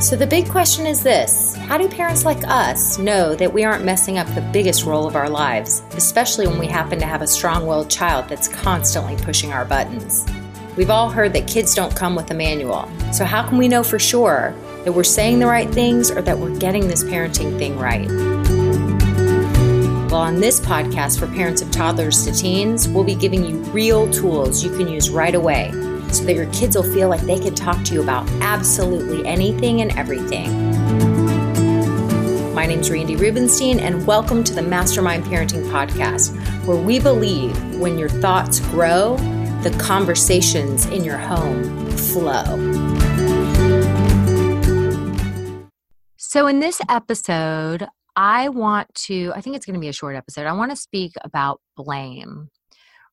So, the big question is this How do parents like us know that we aren't messing up the biggest role of our lives, especially when we happen to have a strong willed child that's constantly pushing our buttons? We've all heard that kids don't come with a manual. So, how can we know for sure that we're saying the right things or that we're getting this parenting thing right? Well, on this podcast for parents of toddlers to teens, we'll be giving you real tools you can use right away so that your kids will feel like they can talk to you about absolutely anything and everything. My name is Randi Rubenstein, and welcome to the Mastermind Parenting Podcast, where we believe when your thoughts grow, the conversations in your home flow. So, in this episode, I want to, I think it's going to be a short episode. I want to speak about blame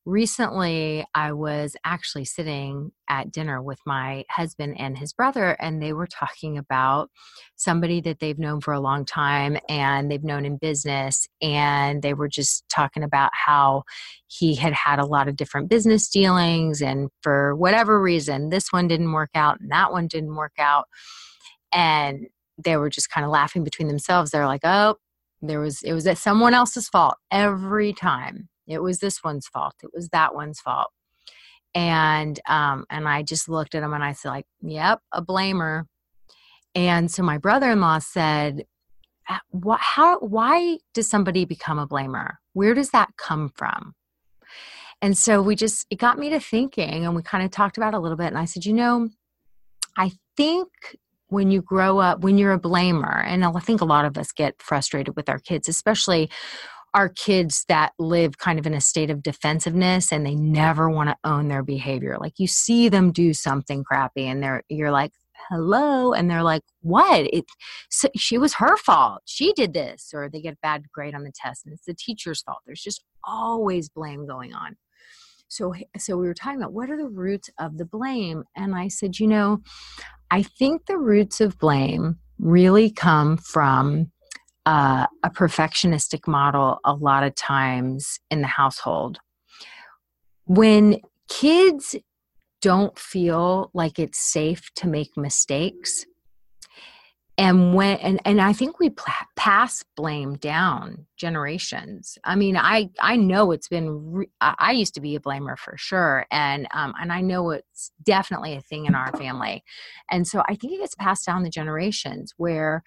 recently I was actually sitting at dinner with my husband and his brother, and they were talking about somebody that they've known for a long time and they've known in business. And they were just talking about how he had had a lot of different business dealings, and for whatever reason, this one didn't work out and that one didn't work out. And they were just kind of laughing between themselves. They're like, oh, there was, it was at someone else's fault every time it was this one's fault. It was that one's fault. And um, and I just looked at him and I said, like, yep, a blamer. And so my brother-in-law said, what, how, why does somebody become a blamer? Where does that come from? And so we just, it got me to thinking and we kind of talked about a little bit. And I said, you know, I think when you grow up, when you're a blamer, and I think a lot of us get frustrated with our kids, especially are kids that live kind of in a state of defensiveness and they never want to own their behavior. Like you see them do something crappy and they're you're like, "Hello," and they're like, "What? It so she was her fault. She did this." Or they get a bad grade on the test and it's the teacher's fault. There's just always blame going on. So so we were talking about what are the roots of the blame and I said, "You know, I think the roots of blame really come from uh, a perfectionistic model a lot of times in the household. When kids don't feel like it's safe to make mistakes, and when and, and i think we pass blame down generations i mean i i know it's been re- i used to be a blamer for sure and um and i know it's definitely a thing in our family and so i think it gets passed down the generations where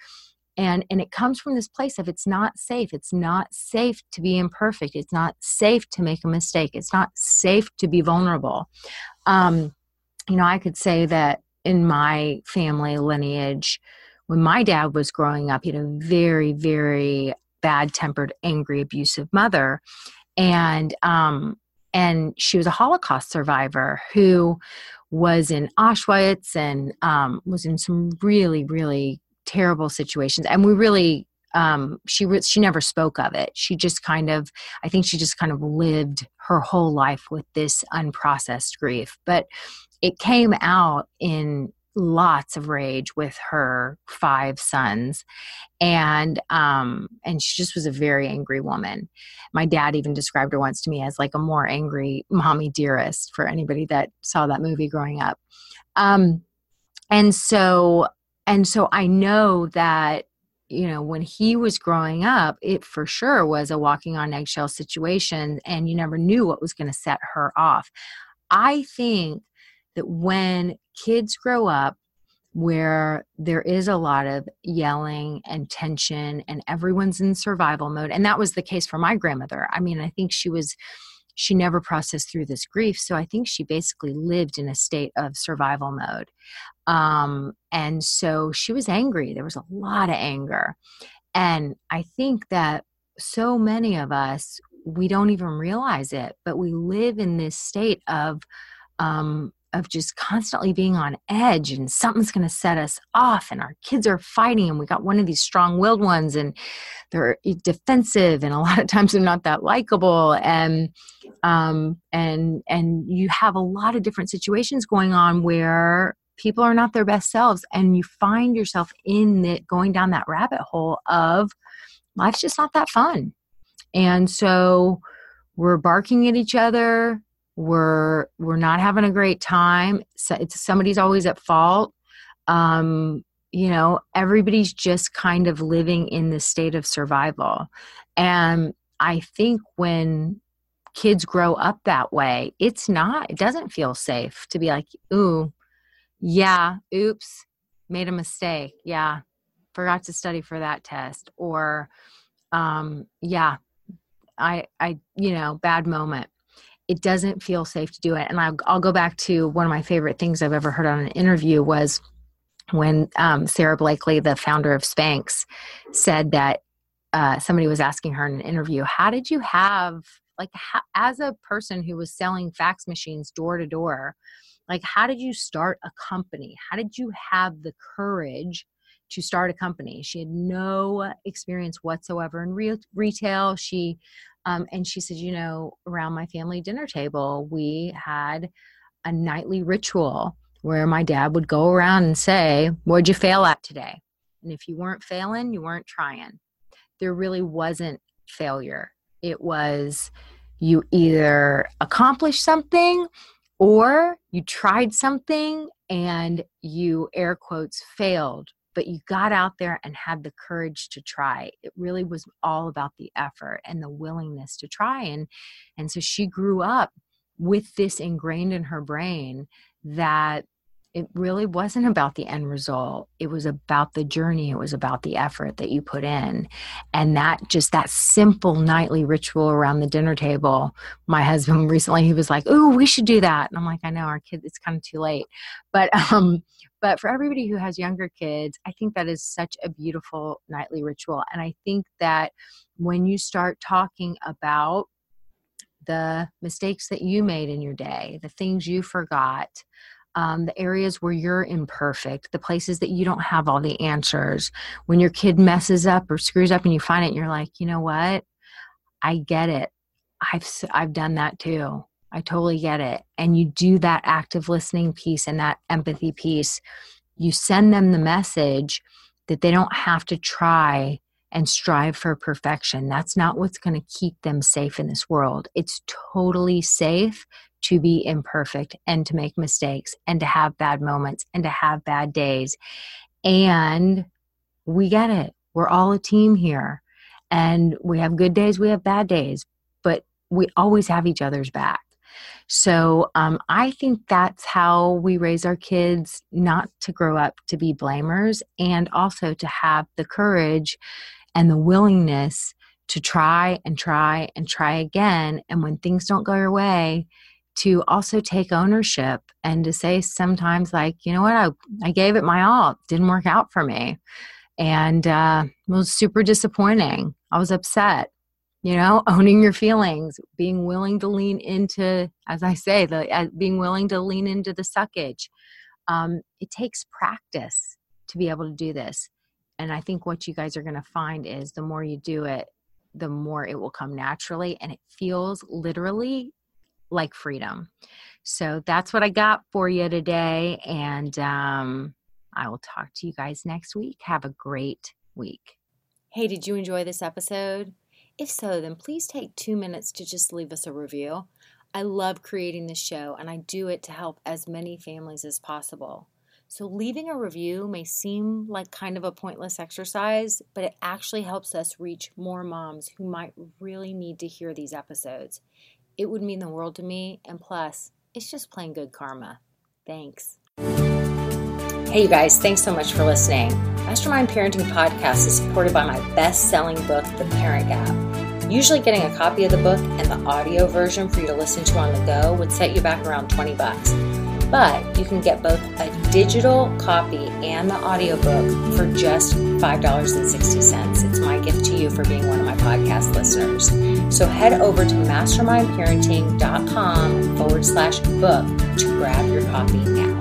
and and it comes from this place of it's not safe. It's not safe to be imperfect. It's not safe to make a mistake. It's not safe to be vulnerable. Um you know i could say that in my family lineage when my dad was growing up he had a very very bad tempered angry abusive mother. And um and she was a holocaust survivor who was in auschwitz and um, was in some really really terrible situations and we really um, she re- she never spoke of it. She just kind of, I think she just kind of lived her whole life with this unprocessed grief. But it came out in lots of rage with her five sons, and um, and she just was a very angry woman. My dad even described her once to me as like a more angry Mommie Dearest for anybody that saw that movie growing up. Um, and so and so I know that you know when he was growing up it for sure was a walking on eggshell situation and you never knew what was going to set her off. I think that when kids grow up where there is a lot of yelling and tension and everyone's in survival mode and that was the case for my grandmother. I mean i think she was she never processed through this grief so i think she basically lived in a state of survival mode. Um, and so she was angry. There was a lot of anger. And i think that so many of us we don't even realize it but we live in this state of um, of just constantly being on edge and something's going to set us off and our kids are fighting and we got one of these strong-willed ones and they're defensive and a lot of times they're not that likable and um and and you have a lot of different situations going on where people are not their best selves and you find yourself in it going down that rabbit hole of life's just not that fun. And so we're barking at each other we're we're not having a great time. So it's somebody's always at fault. Um you know everybody's just kind of living in this state of survival. And i think when kids grow up that way it's not it doesn't feel safe to be like ooh yeah oops made a mistake. Yeah forgot to study for that test. Or um yeah i i you know bad moment it doesn't feel safe to do it. And I'll, I'll go back to one of my favorite things I've ever heard on an interview was when um, Sara Blakely, the founder of Spanx, said that uh, somebody was asking her in an interview, "How did you have like how, as a person who was selling fax machines door to door, like how did you start a company? How did you have the courage?" to start a company. She had no experience whatsoever in re- retail. She um, and she said, you know, around my family dinner table, we had a nightly ritual where my dad would go around and say, What'd you fail at today? And if you weren't failing, you weren't trying. There really wasn't failure. It was you either accomplished something or you tried something and you air quotes failed but you got out there and had the courage to try. It really was all about the effort and the willingness to try and and so she grew up with this ingrained in her brain that it really wasn't about the end result. It was about the journey. It was about the effort that you put in. And that just that simple nightly ritual around the dinner table my husband recently he was like oh we should do that. And i'm like i know our kids it's kind of too late. But um but for everybody who has younger kids i think that is such a beautiful nightly ritual. And i think that when you start talking about the mistakes that you made in your day the things you forgot um, the areas where you're imperfect, the places that you don't have all the answers. When your kid messes up or screws up and you find it, you're like, you know what? I get it. I've I've done that too. I totally get it. And you do that active listening piece and that empathy piece. You send them the message that they don't have to try and strive for perfection. That's not what's going to keep them safe in this world. It's totally safe to be imperfect and to make mistakes and to have bad moments and to have bad days. And we get it. We're all a team here. And we have good days, we have bad days, but we always have each other's back. So um, I think that's how we raise our kids not to grow up to be blamers and also to have the courage and the willingness to try and try and try again. And when things don't go your way, to also take ownership and to say sometimes like you know what? I, I gave it my all. It didn't work out for me. And uh, it was super disappointing. I was upset you know owning your feelings being willing to lean into as i say the uh, being willing to lean into the suckage. Um, it takes practice to be able to do this. And i think what you guys are going to find is the more you do it the more it will come naturally. And it feels literally like freedom. So that's what I got for you today. And um, I will talk to you guys next week. Have a great week. Hey, did you enjoy this episode? If so, then please take two minutes to just leave us a review. I love creating this show and I do it to help as many families as possible. So, leaving a review may seem like kind of a pointless exercise, but it actually helps us reach more moms who might really need to hear these episodes. It would mean the world to me, and plus, it's just plain good karma. Thanks. Hey, you guys, thanks so much for listening. Mastermind Parenting Podcast is supported by my best selling book, The Parent Gap. Usually, getting a copy of the book and the audio version for you to listen to on the go would set you back around 20 bucks. But you can get both a digital copy and the audiobook for just $5.60. It's my gift to you for being one of my podcast listeners. So head over to mastermindparenting.com forward slash book to grab your copy now.